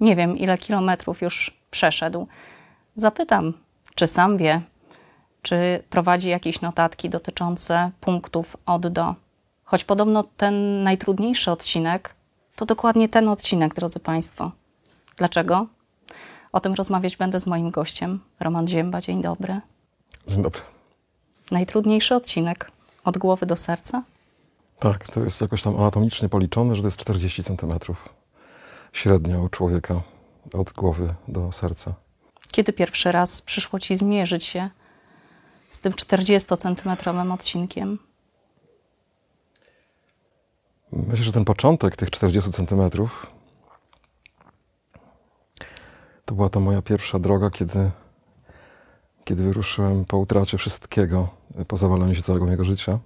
Nie wiem, ile kilometrów już przeszedł. Zapytam, czy sam wie, czy prowadzi jakieś notatki dotyczące punktów od do. Choć podobno ten najtrudniejszy odcinek to dokładnie ten odcinek, drodzy Państwo. Dlaczego? O tym rozmawiać będę z moim gościem, Roman Zięba. Dzień dobry. Dzień dobry. Najtrudniejszy odcinek od głowy do serca? Tak, to jest jakoś tam anatomicznie policzone, że to jest 40 cm średnio u człowieka od głowy do serca. Kiedy pierwszy raz przyszło Ci zmierzyć się z tym 40-centymetrowym odcinkiem? Myślę, że ten początek tych 40 cm to była ta moja pierwsza droga, kiedy, kiedy wyruszyłem po utracie wszystkiego, po zawaleniu się całego mojego życia.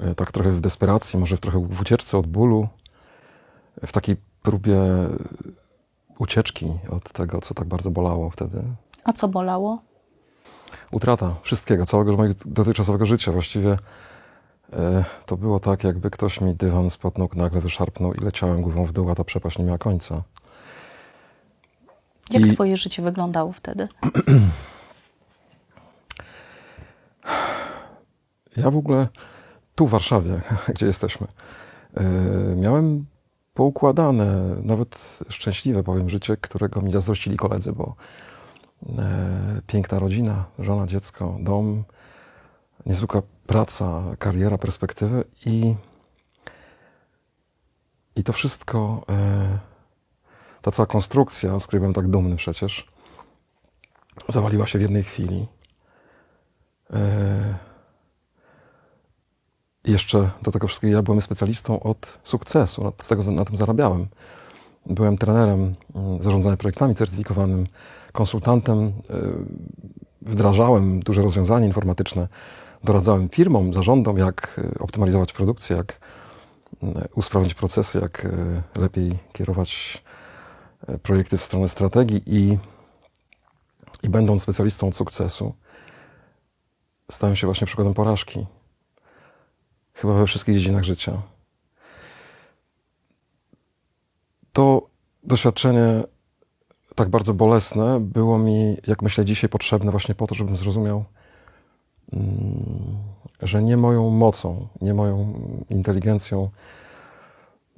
E, Tak trochę w desperacji, może trochę w ucieczce od bólu, w takiej próbie ucieczki od tego, co tak bardzo bolało wtedy. A co bolało? utrata wszystkiego, całego mojego dotychczasowego życia. Właściwie e, to było tak, jakby ktoś mi dywan spod nóg nagle wyszarpnął i leciałem głową w dół, a ta przepaść nie miała końca. Jak I- Twoje życie wyglądało wtedy? Ja w ogóle tu w Warszawie, gdzie jesteśmy, e, miałem poukładane, nawet szczęśliwe powiem życie, którego mi zazdrościli koledzy, bo e, piękna rodzina, żona, dziecko, dom, niezwykła praca, kariera, perspektywy i, i to wszystko, e, ta cała konstrukcja, z której byłem tak dumny przecież, zawaliła się w jednej chwili. Jeszcze do tego wszystkiego ja byłem specjalistą od sukcesu, z tego, na tym zarabiałem. Byłem trenerem mm, zarządzania projektami certyfikowanym, konsultantem, y, wdrażałem duże rozwiązania informatyczne, doradzałem firmom, zarządom, jak y, optymalizować produkcję, jak y, usprawnić procesy, jak lepiej kierować projekty w stronę strategii i, i będąc specjalistą od sukcesu, stałem się właśnie przykładem porażki chyba we wszystkich dziedzinach życia. To doświadczenie tak bardzo bolesne było mi, jak myślę dzisiaj, potrzebne właśnie po to, żebym zrozumiał, mm, że nie moją mocą, nie moją inteligencją,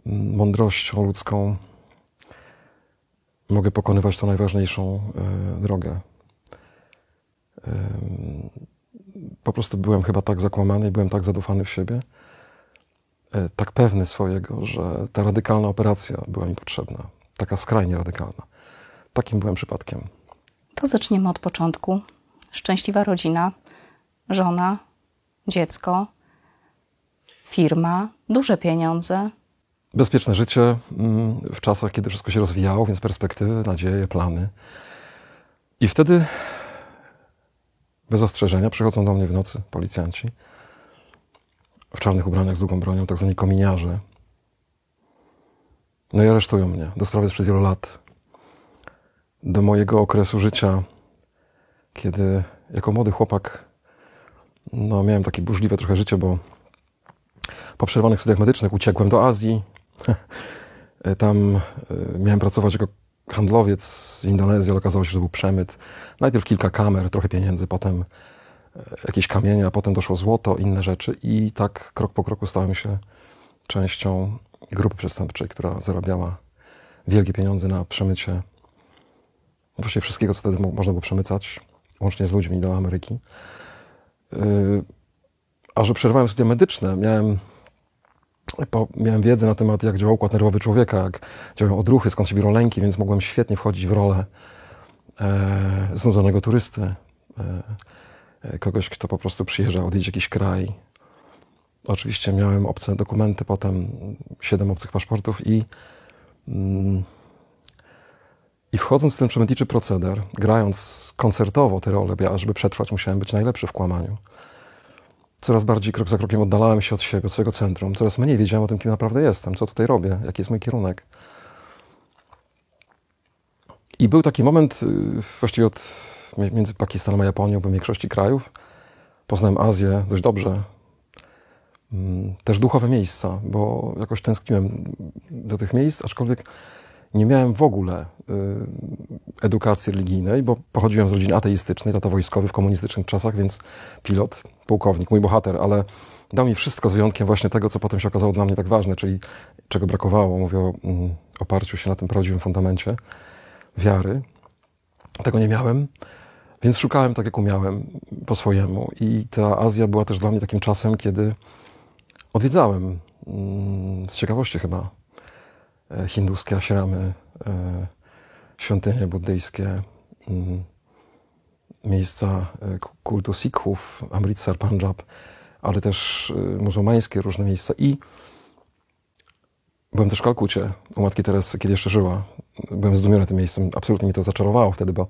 mm, mądrością ludzką mogę pokonywać tą najważniejszą e, drogę. Po prostu byłem chyba tak zakłamany i byłem tak zadufany w siebie, e, tak pewny swojego, że ta radykalna operacja była mi potrzebna. Taka skrajnie radykalna. Takim byłem przypadkiem. To zaczniemy od początku. Szczęśliwa rodzina, żona, dziecko, firma, duże pieniądze. Bezpieczne życie mm, w czasach, kiedy wszystko się rozwijało, więc perspektywy, nadzieje, plany. I wtedy, bez ostrzeżenia, przychodzą do mnie w nocy policjanci w czarnych ubraniach z długą bronią, tak zwani kominiarze. No i aresztują mnie do sprawy sprzed wielu lat. Do mojego okresu życia, kiedy jako młody chłopak no, miałem takie burzliwe trochę życie, bo po przerwanych studiach medycznych uciekłem do Azji. Tam e, miałem pracować jako handlowiec w Indonezji, ale okazało się, że był przemyt. Najpierw kilka kamer, trochę pieniędzy, potem e, jakieś kamienie, a potem doszło złoto, inne rzeczy i tak krok po kroku stałem się częścią grupy przestępczej, która zarabiała wielkie pieniądze na przemycie właściwie wszystkiego, co wtedy mo- można było przemycać, łącznie z ludźmi do Ameryki. Yy, A że przerwałem studia medyczne, miałem, miałem wiedzę na temat, jak działa układ nerwowy człowieka, jak działają odruchy, skąd się biorą lęki, więc mogłem świetnie wchodzić w rolę e, znudzonego turysty, e, e, kogoś, kto po prostu przyjeżdża odwiedzić jakiś kraj. Oczywiście miałem obce dokumenty, potem siedem obcych paszportów i, mm, i wchodząc w ten przemytniczy proceder, grając koncertowo tę rolę, ja, żeby przetrwać, musiałem być najlepszy w kłamaniu coraz bardziej krok za krokiem oddalałem się od siebie, od swojego centrum. Coraz mniej wiedziałem o tym, kim naprawdę jestem, co tutaj robię, jaki jest mój kierunek. I był taki moment, y, właściwie od, między Pakistanem a Japonią, bo większości krajów. Poznałem Azję dość dobrze. Mm, Też duchowe miejsca, bo jakoś tęskniłem do tych miejsc, aczkolwiek Nie miałem w ogóle y, edukacji religijnej, bo pochodziłem z rodziny ateistycznej, tata wojskowy w komunistycznych czasach, więc pilot, pułkownik, mój bohater, ale dał mi wszystko z wyjątkiem właśnie tego, co potem się okazało dla mnie tak ważne, czyli czego brakowało. Mówię o mm, oparciu się na tym prawdziwym fundamencie wiary. Tego nie miałem, więc szukałem tak, jak umiałem, po swojemu. I ta Azja była też dla mnie takim czasem, kiedy odwiedzałem mm, z ciekawości chyba e, hinduskie ashramy, e, świątynie buddyjskie, mm, miejsca e, ku- kultu Sikhów, Amritsar, Punjab, ale też e, muzułmańskie różne miejsca. I byłem też w Kalkucie u Matki kiedy jeszcze żyła. Byłem zdumiony tym miejscem. Absolutnie mnie to zaczarowało wtedy, bo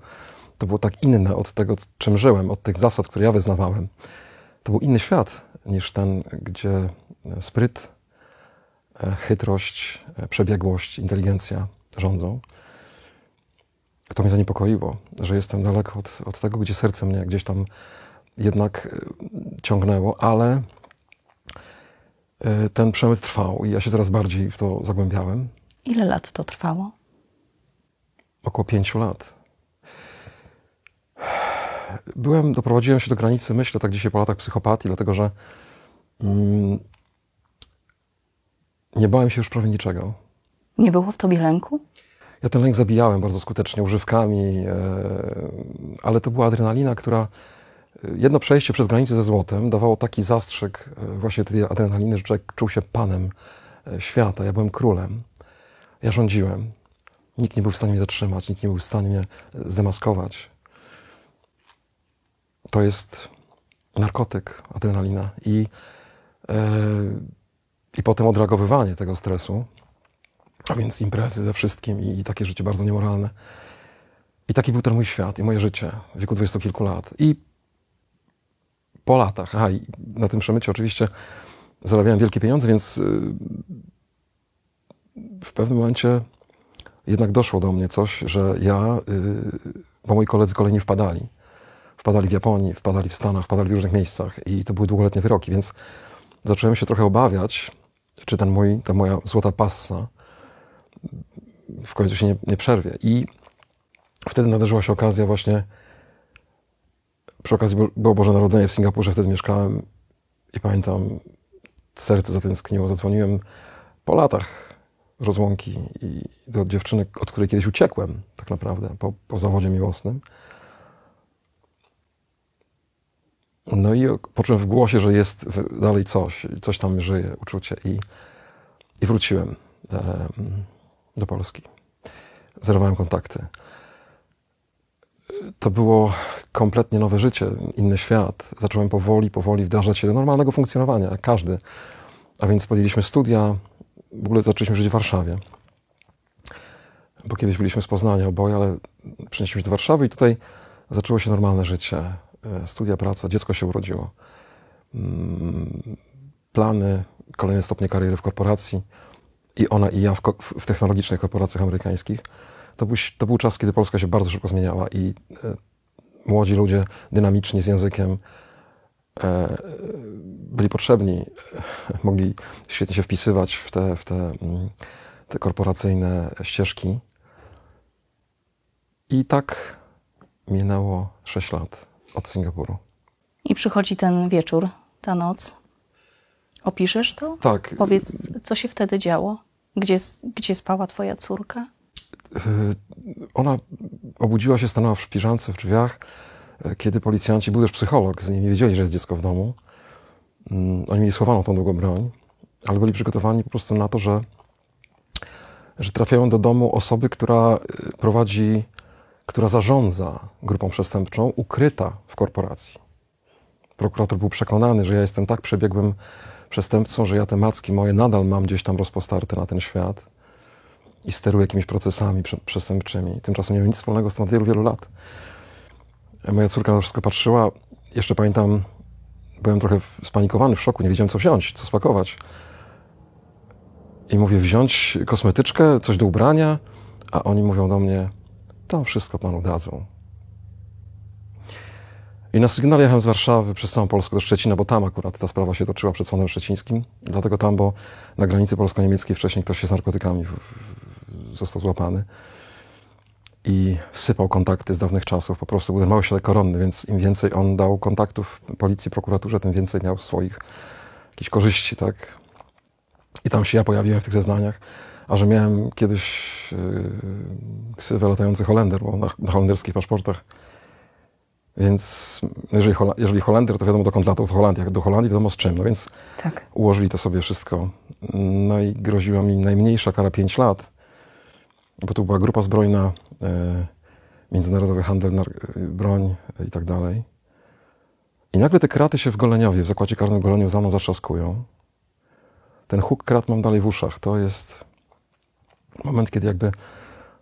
to było tak inne od tego, czym żyłem, od tych zasad, które ja wyznawałem. To był inny świat niż ten, gdzie spryt, e, chytrość, przebiegłość, inteligencja rządzą. To mnie zaniepokoiło, że jestem daleko od, od tego, gdzie serce mnie gdzieś tam jednak e, ciągnęło, ale e, ten przemyt trwał i ja się coraz bardziej w to zagłębiałem. Ile lat to trwało? Około pięciu lat. Byłem, doprowadziłem się do granicy, myślę, tak dzisiaj po latach psychopatii, dlatego że mm, nie bałem się już prawie niczego. Nie było w tobie lęku? Ja ten lęk zabijałem bardzo skutecznie używkami, e, ale to była adrenalina, która jedno przejście przez granicę ze złotem dawało taki zastrzyk e, właśnie tej adrenaliny, że człowiek czuł się panem e, świata. Ja byłem królem. Ja rządziłem. Nikt nie był w stanie mnie zatrzymać, nikt nie był w stanie mnie zdemaskować. To jest narkotyk, adrenalina. I, e, i potem odreagowywanie tego stresu, a więc imprezy ze wszystkim i, i takie życie bardzo niemoralne. I taki był ten mój świat i moje życie w wieku dwudziestu kilku lat. I po latach, aha, i na tym przemycie oczywiście zarabiałem wielkie pieniądze, więc y, w pewnym momencie jednak doszło do mnie coś, że ja, y, bo moi koledzy kolejni wpadali. Wpadali w Japonii, wpadali w Stanach, wpadali w różnych miejscach i to były długoletnie wyroki, więc zacząłem się trochę obawiać, czy ten mój, ta moja złota passa w końcu się nie, nie przerwie. I wtedy nadarzyła się okazja właśnie, przy okazji było Boże Narodzenie w Singapurze, wtedy mieszkałem i pamiętam, serce zatęskniło, zadzwoniłem po latach rozłąki i do dziewczyny, od której kiedyś uciekłem tak naprawdę po, po zawodzie miłosnym. No i poczułem w głosie, że jest dalej coś, coś tam żyje, uczucie i, i wróciłem em, do Polski. Zerwałem kontakty. To było kompletnie nowe życie, inny świat. Zacząłem powoli, powoli wdrażać się do normalnego funkcjonowania, jak każdy. A więc podjęliśmy studia, w ogóle zaczęliśmy żyć w Warszawie. Bo kiedyś byliśmy z Poznania oboje, ale przenieśliśmy się do Warszawy i tutaj zaczęło się normalne życie. E, Studia, praca, dziecko się urodziło. Mm, Plany, kolejne stopnie kariery w korporacji i ona i ja w, w technologicznych korporacjach amerykańskich. To był, to był czas, kiedy Polska się bardzo szybko zmieniała i e, młodzi ludzie, dynamiczni, z językiem, e, byli potrzebni, e, mogli świetnie się wpisywać w te, w te, mm, te korporacyjne ścieżki. I tak minęło 6 lat od Singapuru. I przychodzi ten wieczór, ta noc. Opiszesz to? Tak, Powiedz, co się wtedy działo? Gdzie, gdzie spała twoja córka? y, ona obudziła się, stanęła w szpiżance w drzwiach, y, kiedy policjanci, był też psycholog, z nimi nie wiedzieli, że jest dziecko w domu. Mm, Oni mieli schowaną tą długą broń, ale byli przygotowani po prostu na to, że, że trafiają do domu osoby, która y, prowadzi, która zarządza grupą przestępczą, ukryta w korporacji. Prokurator był przekonany, że ja jestem tak przebiegłym przestępcą, że ja te macki moje nadal mam gdzieś tam rozpostarte na ten świat i steruję jakimiś procesami prze- przestępczymi. Tymczasem nie miałem nic wspólnego z tym od wielu, wielu lat. Moja córka na to wszystko patrzyła. Jeszcze pamiętam, byłem trochę spanikowany, w szoku, nie wiedziałem co wziąć, co spakować. I mówię, wziąć kosmetyczkę, coś do ubrania, a oni mówią do mnie, to wszystko panu dadzą. I na sygnale jechałem z Warszawy przez całą Polskę do Szczecina, bo tam akurat ta sprawa się toczyła przed sądem szczecińskim. Dlatego tam, bo na granicy polsko-niemieckiej wcześniej ktoś się z narkotykami został złapany i sypał kontakty z dawnych czasów. Po prostu był mały środek koronny, więc im więcej on dał kontaktów policji, prokuraturze, tym więcej miał swoich jakichś korzyści, tak? I tam się ja pojawiłem w tych zeznaniach, a że miałem kiedyś yy, ksywę latający Holender, bo na, na holenderskich paszportach. Więc jeżeli, Hola, jeżeli Holender, to wiadomo dokąd latał, to Holandia. Jak do Holandii wiadomo z czym. No więc Tak. ułożyli to sobie wszystko. No i groziła mi najmniejsza kara 5 lat, bo tu była grupa zbrojna, e, międzynarodowy handel, e, broń i tak dalej. I nagle te kraty się w Goleniowie, w zakładzie karnym Goleniu za mną zatrzaskują. Ten huk krat mam dalej w uszach. To jest moment, kiedy jakby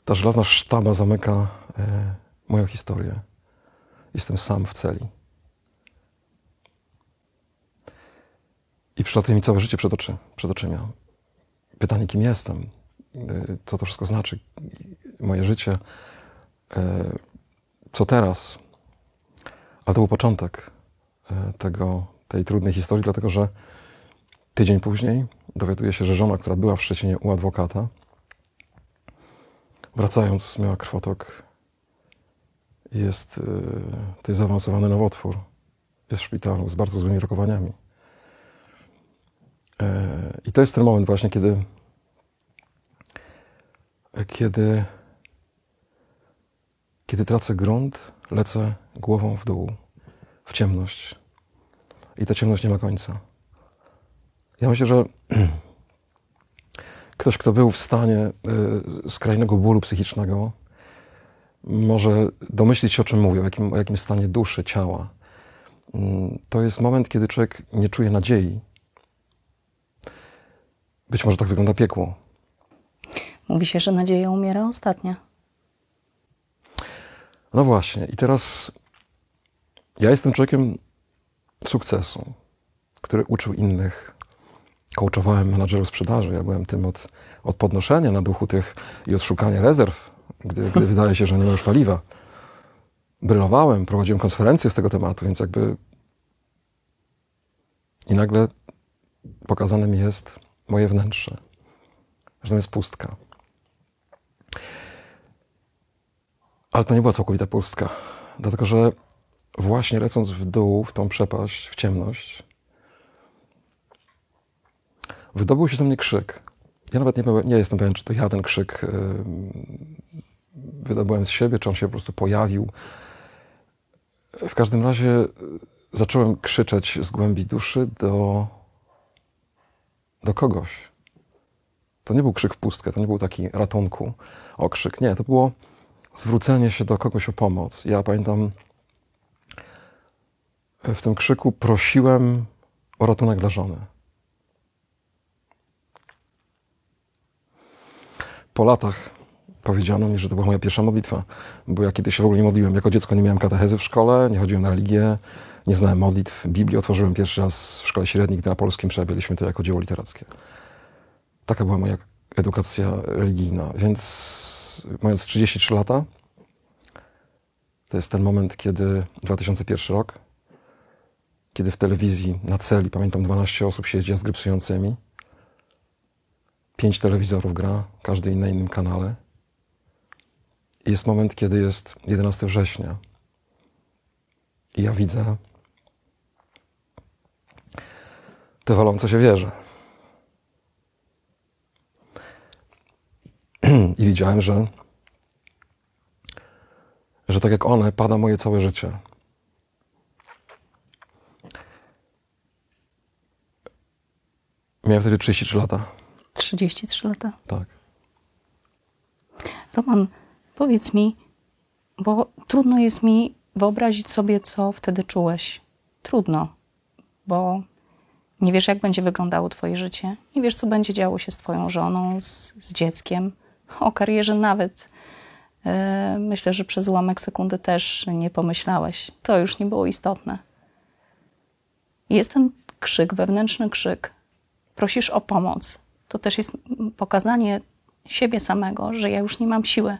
ta żelazna sztaba zamyka e, moją historię. Jestem sam w celi. I przylatuje mi całe życie przed, oczy, przed oczyma. Pytanie, kim jestem, y, co to wszystko znaczy, moje życie, y, co teraz. Ale to był początek y, tego, tej trudnej historii, dlatego że tydzień później dowiaduję się, że żona, która była w Szczecinie u adwokata, wracając, miała krwotok. Jest, to jest zaawansowany nowotwór. Jest w szpitalu z bardzo złymi rokowaniami. I to jest ten moment właśnie, kiedy, kiedy, kiedy tracę grunt, lecę głową w dół, w ciemność. I ta ciemność nie ma końca. Ja myślę, że ktoś, kto był w stanie y, skrajnego bólu psychicznego, może domyślić się, o czym mówię, o jakim, o jakim stanie duszy, ciała. Mm, To jest moment, kiedy człowiek nie czuje nadziei, być może tak wygląda piekło. Mówi się, że nadzieja umiera ostatnia. No właśnie, i teraz ja jestem człowiekiem sukcesu, który uczył innych. Coachowałem menadżerów sprzedaży. Ja byłem tym od, od podnoszenia na duchu tych i od szukania rezerw, gdy, gdy wydaje się, że nie ma już paliwa. Brylowałem, prowadziłem konferencje z tego tematu, więc jakby. I nagle pokazane mi jest moje wnętrze, że tam jest pustka. Ale to nie była całkowita pustka, dlatego że właśnie lecąc w dół, w tą przepaść, w ciemność, wydobył się ze mnie krzyk. Ja nawet nie, nie jestem pewien, czy to ja ten krzyk yy, wydobyłem z siebie, czy on się po prostu pojawił. W każdym razie yy, zacząłem krzyczeć z głębi duszy do, do kogoś. To nie był krzyk w pustkę, to nie był taki ratunku, okrzyk. Nie, to było zwrócenie się do kogoś o pomoc. Ja pamiętam, w tym krzyku prosiłem o ratunek dla żony. Po latach powiedziano mi, że to była moja pierwsza modlitwa, bo ja kiedyś się w ogóle nie modliłem. Jako dziecko nie miałem katechezy w szkole, nie chodziłem na religię, nie znałem modlitw. Biblię otworzyłem pierwszy raz w szkole średniej, gdy na polskim przerabialiśmy to jako dzieło literackie. Taka była moja edukacja religijna. Więc mając 33 lata, to jest ten moment, kiedy 2001 rok, kiedy w telewizji na celi, pamiętam, 12 osób siedzi z grypsującymi, pięć telewizorów gra, każdy na innym kanale. I jest moment, kiedy jest 11 września. I ja widzę te walące się wieże. I widziałem, że, że tak jak one, pada moje całe życie. Miałem wtedy 33 lata. 33 lata. Tak. Roman, powiedz mi, bo trudno jest mi wyobrazić sobie, co wtedy czułeś. Trudno, bo nie wiesz, jak będzie wyglądało Twoje życie, nie wiesz, co będzie działo się z Twoją żoną, z, z dzieckiem, o karierze nawet. E, myślę, że przez ułamek sekundy też nie pomyślałeś. To już nie było istotne. Jest ten krzyk, wewnętrzny krzyk. Prosisz o pomoc. To też jest pokazanie siebie samego, że ja już nie mam siły.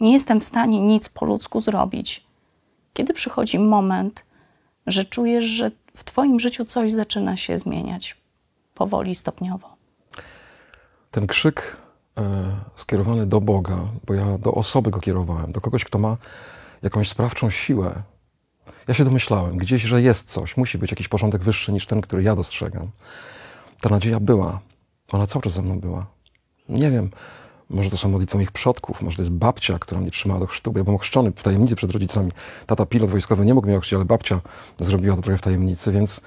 Nie jestem w stanie nic po ludzku zrobić. Kiedy przychodzi moment, że czujesz, że w Twoim życiu coś zaczyna się zmieniać powoli, stopniowo. Ten krzyk e, skierowany do Boga, bo ja do osoby go kierowałem, do kogoś, kto ma jakąś sprawczą siłę. Ja się domyślałem gdzieś, że jest coś, musi być jakiś porządek wyższy niż ten, który ja dostrzegam. Ta nadzieja była. Ona cały czas ze mną była. Nie wiem, może to są modlitwy moich przodków, może to jest babcia, która mnie trzymała do chrztu, bo ja byłem ochrzczony w tajemnicy przed rodzicami. Tata pilot wojskowy nie mógł mnie ochrzcić, ale babcia zrobiła to trochę w tajemnicy, więc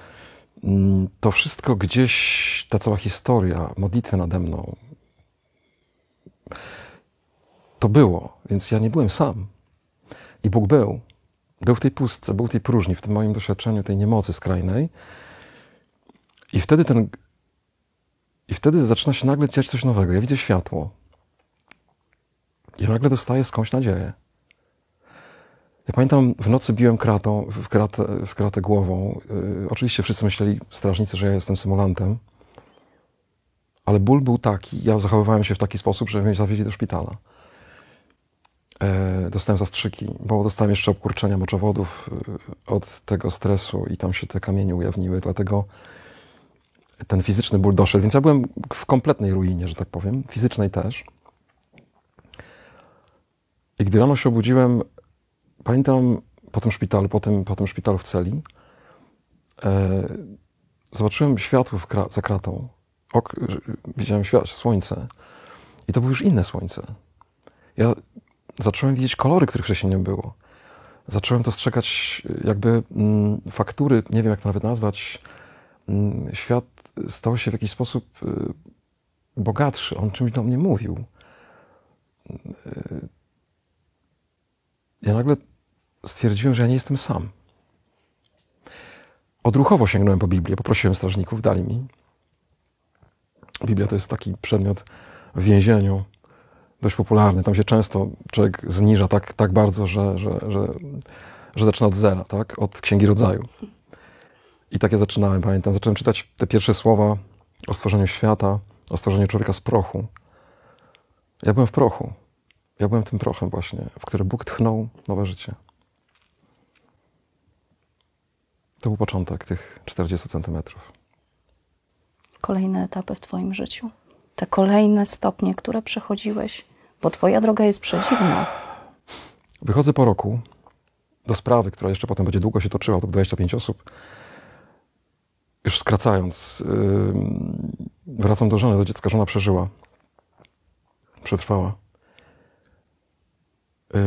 mm, to wszystko gdzieś, ta cała historia, modlitwy nade mną, to było, więc ja nie byłem sam. I Bóg był. Był w tej pustce, był w tej próżni, w tym moim doświadczeniu tej niemocy skrajnej. I wtedy ten. I wtedy zaczyna się nagle dziać coś nowego. Ja widzę światło. I nagle dostaję skądś nadzieję. Ja pamiętam, w nocy biłem kratą, w, kratę, w kratę głową. Yy, oczywiście wszyscy myśleli, strażnicy, że ja jestem symulantem. Ale ból był taki, ja zachowywałem się w taki sposób, że mnie zawieźli do szpitala. E, dostałem zastrzyki, bo dostałem jeszcze obkurczenia moczowodów e, od tego stresu i tam się te kamienie ujawniły, dlatego ten fizyczny ból doszedł. Więc ja byłem w kompletnej ruinie, że tak powiem, fizycznej też. I gdy rano się obudziłem, pamiętam po tym szpitalu, po tym, po tym szpitalu w celi, e, zobaczyłem światło za kratą. Ok, widziałem słońce. I to było już inne słońce. Ja zacząłem widzieć kolory, których wcześniej nie było. Zacząłem dostrzegać jakby mm, faktury, nie wiem jak to nawet nazwać. Mm, świat stał się w jakiś sposób y, bogatszy. On czymś do mnie mówił. Y, ja nagle stwierdziłem, że ja nie jestem sam. Odruchowo sięgnąłem po Biblię, poprosiłem strażników, dali mi. Biblia to jest taki przedmiot w więzieniu, dość popularny. Tam się często człowiek zniża tak, tak bardzo, że, że, że, że zaczyna od zera, tak? od Księgi Rodzaju. I tak ja zaczynałem, pamiętam. Zacząłem czytać te pierwsze słowa o stworzeniu świata, o stworzeniu człowieka z prochu. Ja byłem w prochu. Ja byłem tym prochem właśnie, w który Bóg tchnął nowe życie. To był początek tych 40 centymetrów. Kolejne etapy w Twoim życiu. Te kolejne stopnie, które przechodziłeś, bo Twoja droga jest przedziwna. Wychodzę po roku do sprawy, która jeszcze potem będzie długo się toczyła, to 25 osób. Już skracając, wracam do żony, do dziecka. Żona przeżyła. Przetrwała. Yy,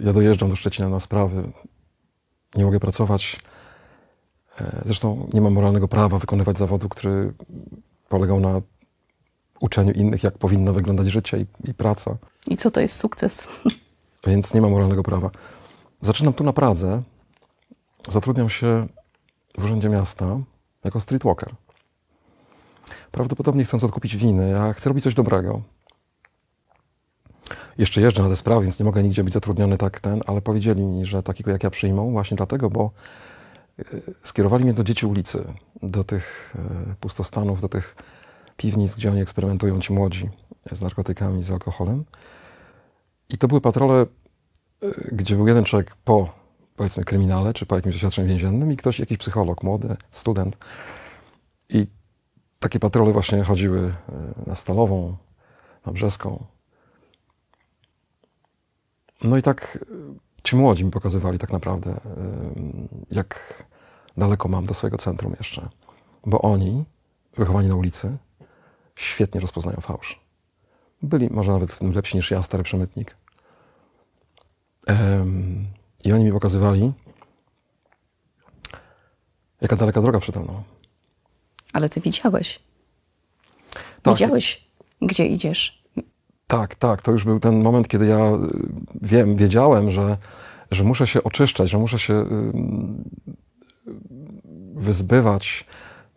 ja dojeżdżam do Szczecina na sprawy. Nie mogę pracować. Yy, zresztą nie mam moralnego prawa wykonywać zawodu, który polegał na uczeniu innych, jak powinno wyglądać życie i, i praca. I co to jest sukces? Więc nie mam moralnego prawa. Zaczynam tu na Pradze. Zatrudniam się w Urzędzie Miasta jako streetwalker. Prawdopodobnie chcąc odkupić winy, ja chcę robić coś dobrego. Jeszcze jeżdżę na te sprawy, więc nie mogę nigdzie być zatrudniony tak ten, ale powiedzieli mi, że takiego jak ja przyjmą właśnie dlatego, bo e, skierowali mnie do dzieci ulicy, do tych e, pustostanów, do tych piwnic, gdzie oni eksperymentują ci młodzi z narkotykami, z alkoholem. I to były patrole, y, gdzie był jeden człowiek po, powiedzmy, kryminale, czy po jakimś doświadczeniu więziennym i ktoś, jakiś psycholog, młody, student. I takie patrole właśnie chodziły y, na Stalową, na Brzeską. No i tak y, ci młodzi mi pokazywali tak naprawdę, jak daleko mam do swojego centrum jeszcze. Bo oni, wychowani na ulicy, świetnie rozpoznają fałsz. Byli może nawet lepsi niż ja, stary przemytnik. I oni mi pokazywali, jaka daleka droga przede mną. Ale ty widziałeś. Tak. Widziałeś, gdzie idziesz. Tak, tak. To już był ten moment, kiedy ja y, wiem, wiedziałem, że, że muszę się oczyszczać, że muszę się wyzbywać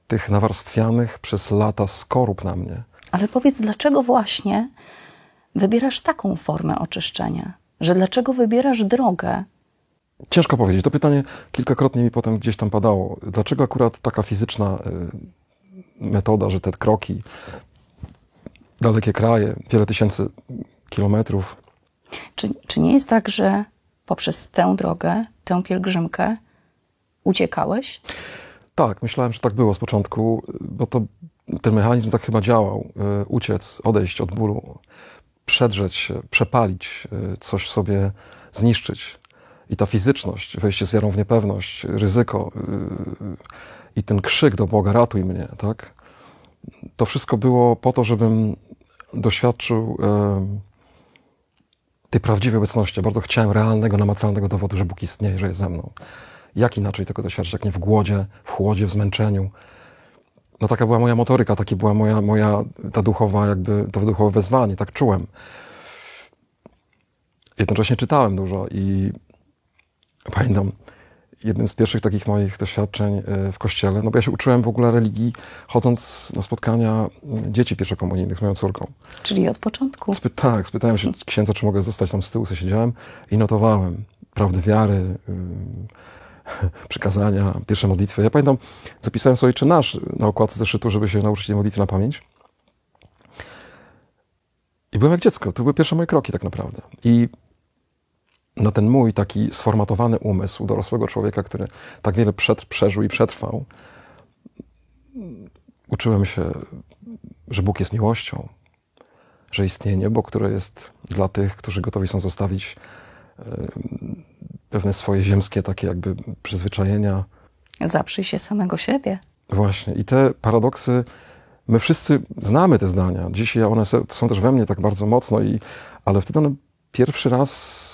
tych nawarstwianych przez lata skorup na mnie. Ale powiedz, dlaczego właśnie wybierasz taką formę oczyszczenia? Że dlaczego wybierasz drogę? Ciężko powiedzieć. To pytanie kilkakrotnie mi potem gdzieś tam padało. Dlaczego akurat taka fizyczna y, metoda, że te kroki, dalekie kraje, wiele tysięcy kilometrów. Czy, czy nie jest tak, że poprzez tę drogę, tę pielgrzymkę uciekałeś? Tak, myślałem, że tak było z początku, bo to ten mechanizm tak chyba działał. Y, uciec, odejść od bólu, przedrzeć się, przepalić, y, coś w sobie zniszczyć. I ta fizyczność, wejście z wiarą w niepewność, ryzyko y, i ten krzyk do Boga, ratuj mnie, tak? To wszystko było po to, żebym doświadczył tej prawdziwej obecności. Bardzo chciałem realnego, namacalnego dowodu, że Bóg istnieje, że jest ze mną. Jak inaczej tego doświadczyć, jak nie w głodzie, w chłodzie, w zmęczeniu. No taka była moja motoryka, taka była moja, moja ta duchowa, jakby to duchowe wezwanie, tak czułem. Jednocześnie czytałem dużo i pamiętam, jednym z pierwszych takich moich doświadczeń e, w kościele, no bo ja się uczyłem w ogóle religii, chodząc na spotkania dzieci pierwszokomunijnych z moją córką. Czyli od początku. Spy tak, spytałem się księdza, czy mogę zostać tam z tyłu, co siedziałem i notowałem prawdy wiary, yy, przykazania, pierwsze modlitwy. Ja pamiętam, zapisałem sobie czy nasz na okładce zeszytu, żeby się nauczyć tej modlitwy na pamięć. I byłem jak dziecko. To były pierwsze moje kroki tak naprawdę. I na ten mój taki sformatowany umysł dorosłego człowieka, który tak wiele przed, przeżył i przetrwał, uczyłem się, że Bóg jest miłością, że istnieje niebo, które jest dla tych, którzy gotowi są zostawić e, pewne swoje ziemskie takie jakby przyzwyczajenia. Zaprzyj się samego siebie. Właśnie. I te paradoksy, my wszyscy znamy te zdania. Dzisiaj one są też we mnie tak bardzo mocno, i, ale wtedy one pierwszy raz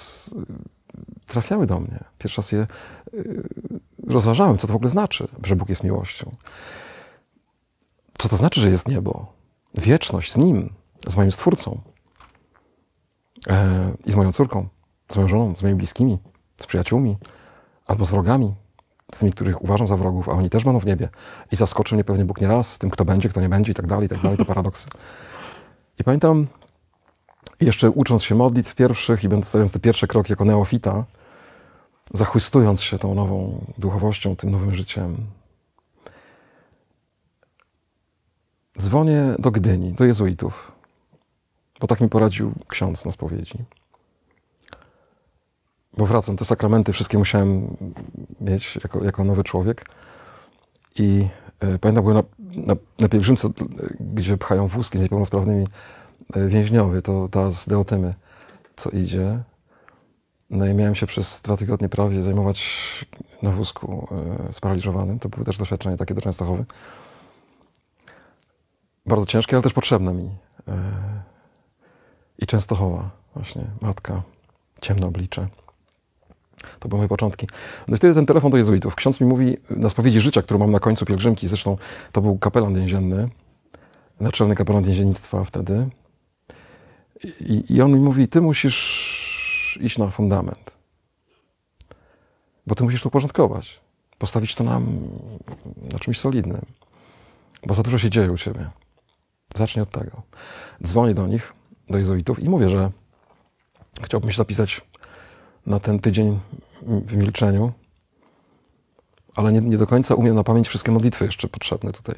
trafiały do mnie. Pierwszy raz je y, rozważałem, co to w ogóle znaczy, że Bóg jest miłością. Co to znaczy, że jest niebo? Wieczność z Nim, z moim Stwórcą e, i z moją córką, z moją żoną, z moimi bliskimi, z przyjaciółmi albo z wrogami, z tymi, których uważam za wrogów, a oni też będą w niebie. I zaskoczy mnie pewnie Bóg nie raz z tym, kto będzie, kto nie będzie i tak dalej, i tak dalej, te paradoksy. I pamiętam, jeszcze ucząc się modlitw pierwszych i stawiając te pierwsze kroki jako neofita, zachwystując się tą nową duchowością, tym nowym życiem, dzwonię do Gdyni, do jezuitów, bo tak mi poradził ksiądz na spowiedzi. Bo wracam, te sakramenty wszystkie musiałem mieć jako, jako nowy człowiek. I y, pamiętam, byłem na, na, na pielgrzymce, gdzie pchają wózki z niepełnosprawnymi E, więźniowy, to ta z Deotymy, co idzie. No i miałem się przez dwa tygodnie prawie zajmować na wózku e, sparaliżowanym. To były też doświadczenia takie do Częstochowy. Bardzo ciężkie, ale też potrzebne mi. E, I Częstochowa, właśnie, matka, ciemne oblicze. To były moje początki. No i wtedy ten telefon do jezuitów. Ksiądz mi mówi na spowiedzi życia, którą mam na końcu pielgrzymki, zresztą to był kapelan więzienny, naczelny kapelan więziennictwa wtedy. I, I on mi mówi, ty musisz iść na fundament. Bo ty musisz to uporządkować. Postawić to na, na czymś solidnym. Bo za dużo się dzieje u ciebie. Zacznij od tego. Dzwonię do nich, do jezuitów i mówię, że chciałbym się zapisać na ten tydzień w milczeniu, ale nie, nie do końca umiem na pamięć wszystkie modlitwy jeszcze potrzebne tutaj.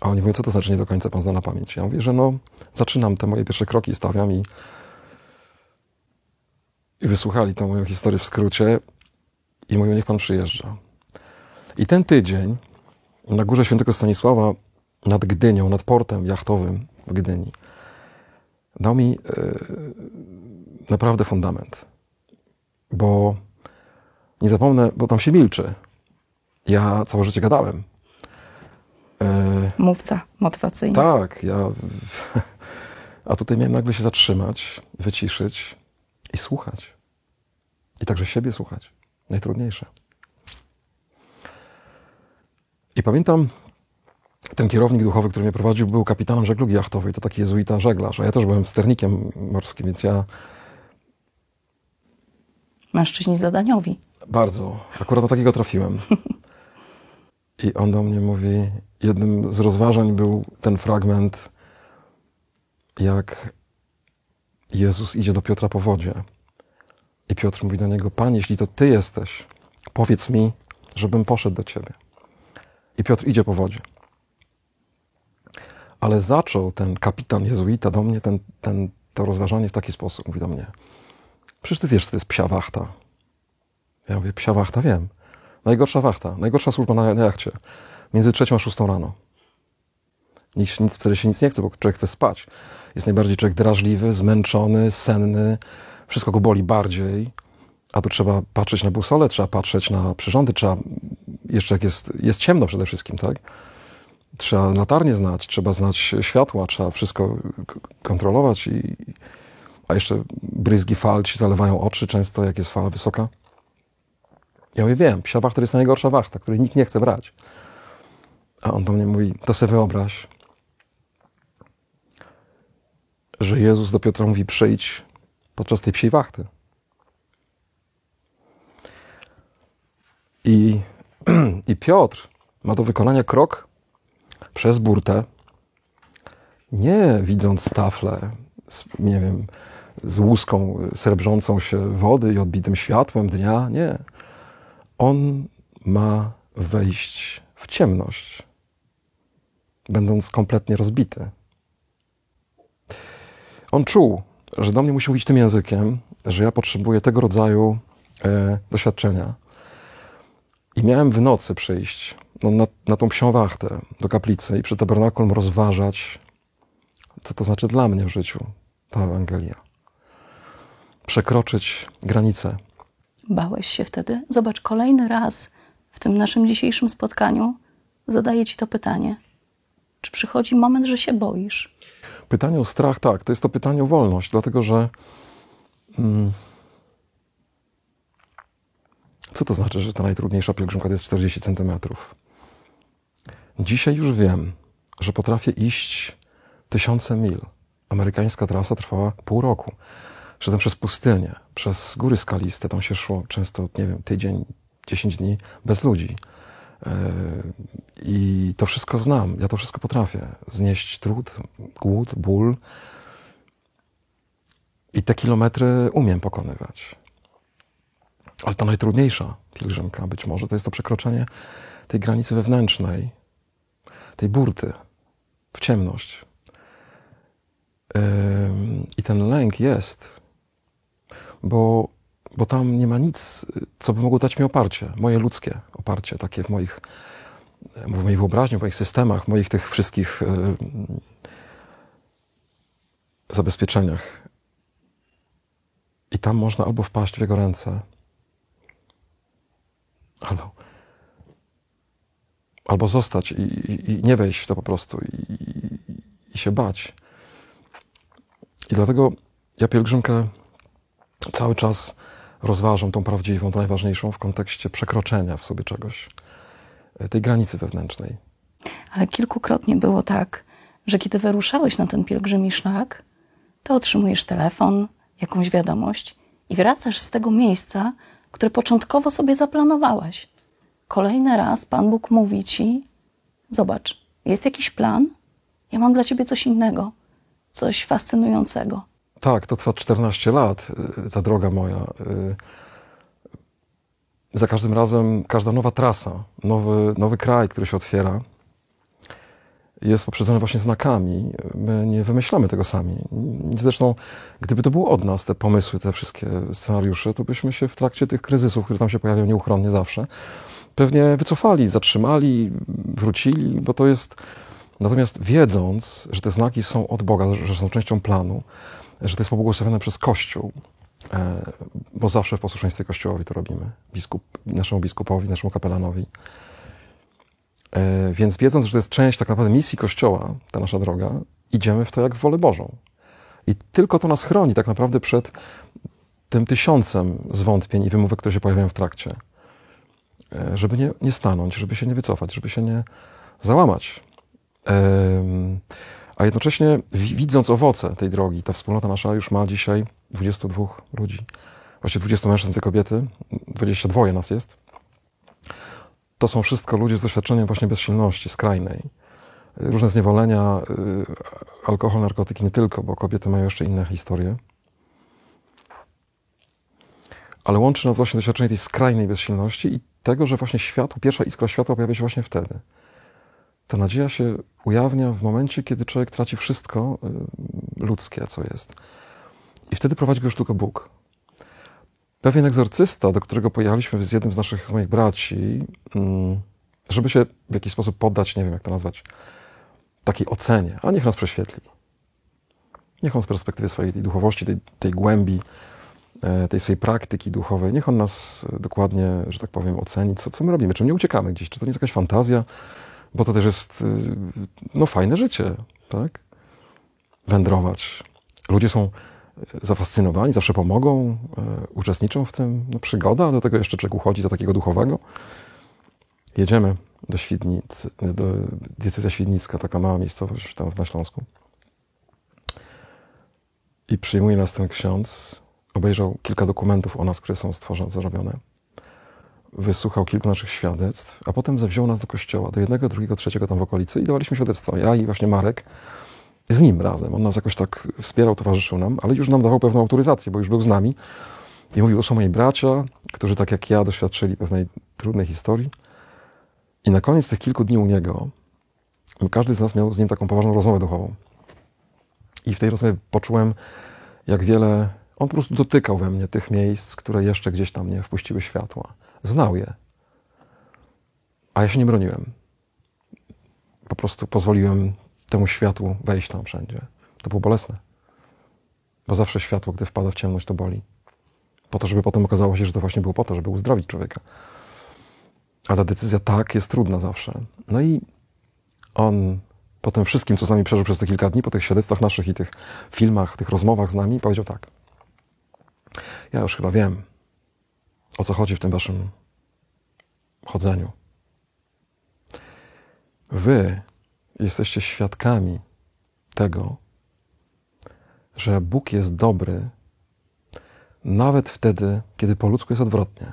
A oni mówią, co to znaczy nie do końca pan zna na pamięć? Ja mówię, że no, zaczynam te moje pierwsze kroki, stawiam i, i wysłuchali tą moją historię w skrócie i mówią, niech pan przyjeżdża. I ten tydzień na górze świętego Stanisława nad Gdynią, nad portem jachtowym w Gdyni dał mi yy, naprawdę fundament. Bo nie zapomnę, bo tam się milczy. Ja całe życie gadałem. E, Mówca motywacyjny. Tak, ja. A tutaj miałem nagle się zatrzymać, wyciszyć i słuchać. I także siebie słuchać. Najtrudniejsze. I pamiętam, ten kierownik duchowy, który mnie prowadził, był kapitanem żeglugi jachtowej. To taki jezuita żeglarz. A ja też byłem sternikiem morskim, więc ja. Mężczyźni zadaniowi. Bardzo. Akurat na takiego trafiłem. I on do mnie mówi: jednym z rozważań był ten fragment, jak Jezus idzie do Piotra po wodzie. I Piotr mówi do niego: Panie, jeśli to Ty jesteś, powiedz mi, żebym poszedł do Ciebie. I Piotr idzie po wodzie. Ale zaczął ten kapitan jezuita do mnie ten, ten, to rozważanie w taki sposób. Mówi do mnie: Przecież Ty wiesz, co to jest psia wachta. Ja mówię: Psia wachta, wiem. Najgorsza wachta, najgorsza służba na, na jachcie między trzecią a szóstą rano. Nic, nic, wtedy się nic nie chce, bo człowiek chce spać. Jest najbardziej człowiek drażliwy, zmęczony, senny, wszystko go boli bardziej. A tu trzeba patrzeć na busolę, trzeba patrzeć na przyrządy, trzeba jeszcze jak jest, jest ciemno przede wszystkim, tak? Trzeba latarnię znać, trzeba znać światła, trzeba wszystko kontrolować i, a jeszcze bryzgi fal ci zalewają oczy często, jak jest fala wysoka. Ja mówię, wiem, psia wachta jest najgorsza wachta, której nikt nie chce brać. A on do mnie mówi, to sobie wyobraź, że Jezus do Piotra mówi, przyjdź podczas tej psiej wachty. I, I Piotr ma do wykonania krok przez burtę, nie widząc taflę, z, nie wiem, z łuską srebrzącą się wody i odbitym światłem dnia. Nie. On ma wejść w ciemność, będąc kompletnie rozbity. On czuł, że do mnie musi mówić tym językiem, że ja potrzebuję tego rodzaju e, doświadczenia. I miałem w nocy przyjść no, na, na tą psią wachtę do kaplicy i przy tabernakulum rozważać, co to znaczy dla mnie w życiu ta Ewangelia. Przekroczyć granicę. Bałeś się wtedy? Zobacz, kolejny raz w tym naszym dzisiejszym spotkaniu zadaję Ci to pytanie. Czy przychodzi moment, że się boisz? Pytanie o strach, tak, to jest to pytanie o wolność, dlatego że. Mm, co to znaczy, że ta najtrudniejsza pielgrzymka to jest 40 centymetrów? Dzisiaj już wiem, że potrafię iść tysiące mil. Amerykańska trasa trwała pół roku. Szedłem przez pustynię, przez góry skaliste, tam się szło często, nie wiem, tydzień, 10 dni bez ludzi. E, I to wszystko znam, ja to wszystko potrafię. Znieść trud, głód, ból. I te kilometry umiem pokonywać. Ale ta najtrudniejsza pielgrzymka być może to jest to przekroczenie tej granicy wewnętrznej, tej burty w ciemność. I ten lęk jest, bo, bo tam nie ma nic, co by mogło dać mi oparcie, moje ludzkie oparcie, takie w moich, w mojej wyobraźni, w moich systemach, w moich tych wszystkich zabezpieczeniach. I tam można albo wpaść w jego ręce, albo, albo zostać i, i, i nie wejść w to po prostu i, i się bać. I dlatego ja pielgrzymkę cały czas rozważam tą prawdziwą, tą najważniejszą w kontekście przekroczenia w sobie czegoś, e, tej granicy wewnętrznej. Ale kilkukrotnie było tak, że kiedy wyruszałeś na ten pielgrzymi szlak, to otrzymujesz telefon, jakąś wiadomość i wracasz z tego miejsca, które początkowo sobie zaplanowałaś. Kolejny raz Pan Bóg mówi ci: Zobacz, jest jakiś plan, ja mam dla ciebie coś innego coś fascynującego. Tak, to trwa 14 lat, y, ta droga moja. Y, za każdym razem, każda nowa trasa, nowy, nowy kraj, który się otwiera, jest poprzedzony właśnie znakami. My nie wymyślamy tego sami. Zresztą, gdyby to było od nas, te pomysły, te wszystkie scenariusze, to byśmy się w trakcie tych kryzysów, które tam się pojawiają nieuchronnie zawsze, pewnie wycofali, zatrzymali, wrócili, bo to jest Natomiast wiedząc, że te znaki są od Boga, że są częścią planu, że to jest pobłogosławione przez Kościół, e, bo zawsze w posłuszeństwie Kościołowi to robimy, biskup, naszemu biskupowi, naszemu kapelanowi. E, więc wiedząc, że to jest część tak naprawdę misji Kościoła, ta nasza droga, idziemy w to jak w wolę Bożą. I tylko to nas chroni tak naprawdę przed tym tysiącem zwątpień i wymówek, które się pojawiają w trakcie. E, żeby nie, nie stanąć, żeby się nie wycofać, żeby się nie załamać. A jednocześnie widząc owoce tej drogi, ta wspólnota nasza już ma dzisiaj 22 ludzi. Właściwie 20 mężczyzn, dwie kobiety, 22 nas jest. To są wszystko ludzie z doświadczeniem właśnie bezsilności skrajnej. Różne zniewolenia, y, alkohol, narkotyki nie tylko, bo kobiety mają jeszcze inne historie. Ale łączy nas właśnie doświadczenie tej skrajnej bezsilności i tego, że właśnie światło, pierwsza iskra światła pojawia się właśnie wtedy ta nadzieja się ujawnia w momencie, kiedy człowiek traci wszystko y, ludzkie, co jest. I wtedy prowadzi go już tylko Bóg. Pewien egzorcysta, do którego pojechaliśmy z jednym z naszych, z moich braci, mm, żeby się w jakiś sposób poddać, nie wiem jak to nazwać, takiej ocenie, a niech nas prześwietli. Niech on z perspektywy swojej tej duchowości, tej, tej głębi, e, tej swojej praktyki duchowej, niech on nas dokładnie, że tak powiem, oceni, co, co my robimy, czym nie uciekamy gdzieś, czy to nie jest jakaś fantazja, bo to też jest y, no, fajne życie, tak? Wędrować. Ludzie są y, zafascynowani, zawsze pomogą, y, uczestniczą w tym. No, przygoda, do tego jeszcze czego uchodzi za takiego duchowego. Jedziemy do Świdnicy, do diecezja świdnicka, taka mała miejscowość tam na Śląsku. I przyjmuje nas ten ksiądz, obejrzał kilka dokumentów o nas, które są stworzone, zarobione. Wysłuchał kilku naszych świadectw, a potem zawziął nas do kościoła, do jednego, drugiego, trzeciego tam w okolicy i dawaliśmy świadectwo. Ja i właśnie Marek z nim razem. On nas jakoś tak wspierał, towarzyszył nam, ale już nam dawał pewną autoryzację, bo już był z nami. I mówił, to są moi bracia, którzy tak jak ja doświadczyli pewnej trudnej historii. I na koniec tych kilku dni u niego, każdy z nas miał z nim taką poważną rozmowę duchową. I w tej rozmowie poczułem, jak wiele on po prostu dotykał we mnie tych miejsc, które jeszcze gdzieś tam nie wpuściły światła. Znał je. A ja się nie broniłem. Po prostu pozwoliłem temu światłu wejść tam wszędzie. To było bolesne. Bo zawsze światło, gdy wpada w ciemność, to boli. Po to, żeby potem okazało się, że to właśnie było po to, żeby uzdrowić człowieka. Ale ta decyzja tak jest trudna zawsze. No i on po tym wszystkim, co z nami przeżył przez te kilka dni, po tych świadectwach naszych i tych filmach, tych rozmowach z nami, powiedział tak. Ja już chyba wiem, o co chodzi w tym waszym chodzeniu. Wy jesteście świadkami tego, że Bóg jest dobry nawet wtedy, kiedy po ludzku jest odwrotnie.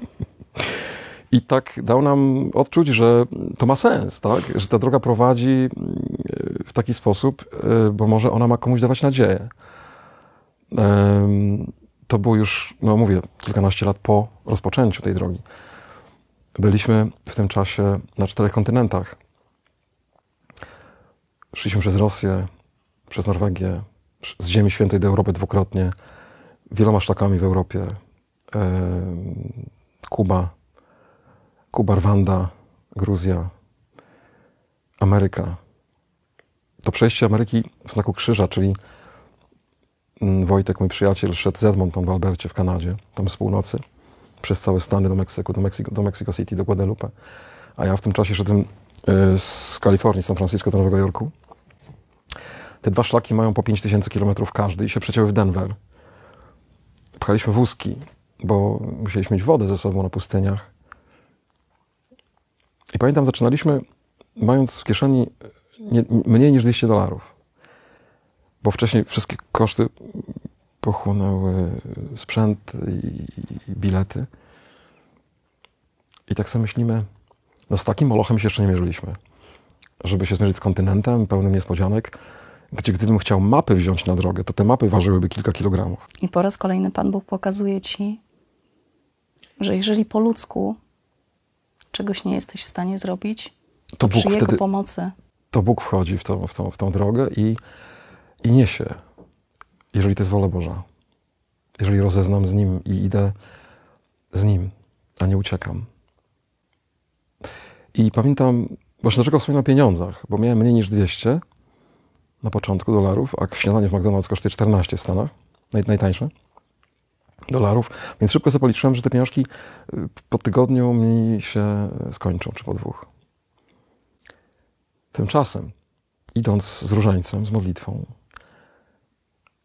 I tak dał nam odczuć, że to ma sens, tak? że ta droga prowadzi w taki sposób, y, bo może ona ma komuś dawać nadzieję. To było już, no mówię, kilkanaście lat po rozpoczęciu tej drogi. Byliśmy w tym czasie na czterech kontynentach. Szliśmy przez Rosję, przez Norwegię, z Ziemi Świętej do Europy dwukrotnie, wieloma szlakami w Europie. Kuba, Kuba, Rwanda, Gruzja, Ameryka. To przejście Ameryki w znaku krzyża, czyli Wojtek, mój przyjaciel, szedł z Edmonton w Albercie w Kanadzie, tam z północy, przez całe Stany do Meksyku, do Mexico, do Mexico City, do Guadalupe. A ja w tym czasie szedłem y, z Kalifornii, San Francisco do Nowego Jorku. Te dwa szlaki mają po 5000 km każdy i się przecięły w Denver. Pchaliśmy wózki, bo musieliśmy mieć wodę ze sobą na pustyniach. I pamiętam, zaczynaliśmy mając w kieszeni nie, mniej niż 200 dolarów. Bo wcześniej wszystkie koszty pochłonęły sprzęt i, i bilety. I tak sobie myślimy, no z takim molochem się jeszcze nie mierzyliśmy. Żeby się zmierzyć z kontynentem pełnym niespodzianek, gdzie gdybym chciał mapy wziąć na drogę, to te mapy ważyłyby kilka kilogramów. I po raz kolejny Pan Bóg pokazuje Ci, że jeżeli po ludzku czegoś nie jesteś w stanie zrobić, to, to przy Bóg Jego wtedy, pomocy. To Bóg wchodzi w tą, w tą, w tą drogę i, i niesie, jeżeli to jest wola Boża. Jeżeli rozeznam z Nim i idę z Nim, a nie uciekam. I pamiętam, właśnie dlaczego wspominam o pieniądzach, bo miałem mniej niż 200 na początku dolarów, a śniadanie w McDonald's kosztuje 14 w Stanach, naj, najtańsze dolarów, więc szybko sobie policzyłem, że te pieniążki y, po tygodniu mi się skończą, czy po dwóch. Tymczasem, idąc z różańcem, z modlitwą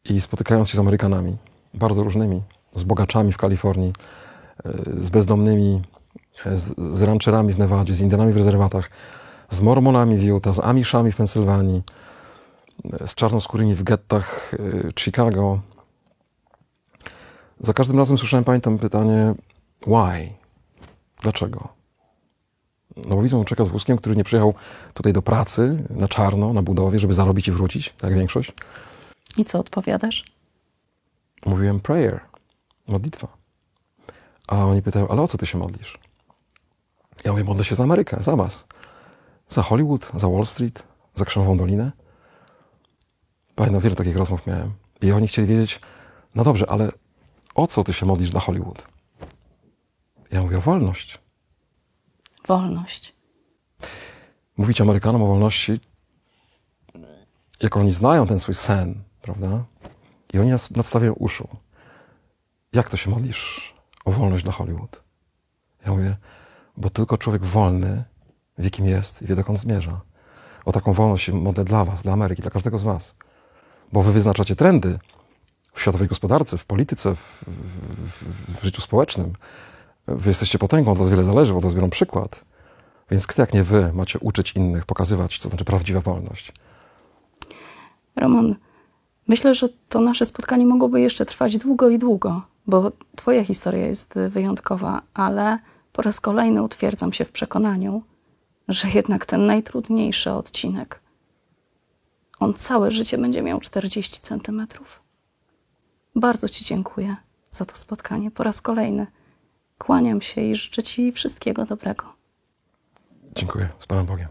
i spotykając się z Amerykanami, bardzo różnymi, z bogaczami w Kalifornii, y, z bezdomnymi, y, z, z rancherami w Nevadzie, z Indianami w rezerwatach, z Mormonami w Utah, z Amishami w Pensylwanii, z czarnoskórymi w gettach Chicago, za każdym razem słyszałem, pamiętam pytanie, why? Dlaczego? No bo widzą człowieka z wózkiem, który nie przyjechał tutaj do pracy, na czarno, na budowie, żeby zarobić i wrócić, tak jak większość. I co odpowiadasz? Mówiłem prayer, modlitwa. A oni pytają, ale o co ty się modlisz? Ja mówię, modlę się za Amerykę, za was. Za Hollywood, za Wall Street, za Krzemową Dolinę. Pamiętam, wiele takich rozmów miałem. I oni chcieli wiedzieć, no dobrze, ale o co ty się modlisz na Hollywood? Ja mówię o wolność. Wolność. mówić Amerykanom o wolności, jak oni znają ten swój sen, prawda? I oni nas nadstawiają uszu. Jak to się modlisz o wolność dla Hollywood? Ja mówię, bo tylko człowiek wolny wie, kim jest i wie, dokąd zmierza. O taką wolność się modlę dla was, dla Ameryki, dla każdego z was. Bo wy wyznaczacie trendy w światowej gospodarce, w polityce, w, w, w życiu społecznym. Wy jesteście potęgą, od was wiele zależy, od was biorą przykład. Więc kto jak nie wy macie uczyć innych, pokazywać, co znaczy prawdziwa wolność. Roman, myślę, że to nasze spotkanie mogłoby jeszcze trwać długo i długo, bo Twoja historia jest wyjątkowa, ale po raz kolejny utwierdzam się w przekonaniu, że jednak ten najtrudniejszy odcinek, on całe życie będzie miał 40 centymetrów. Bardzo Ci dziękuję za to spotkanie po raz kolejny. Kłaniam się i życzę Ci wszystkiego dobrego. Dziękuję. Z Panem Bogiem.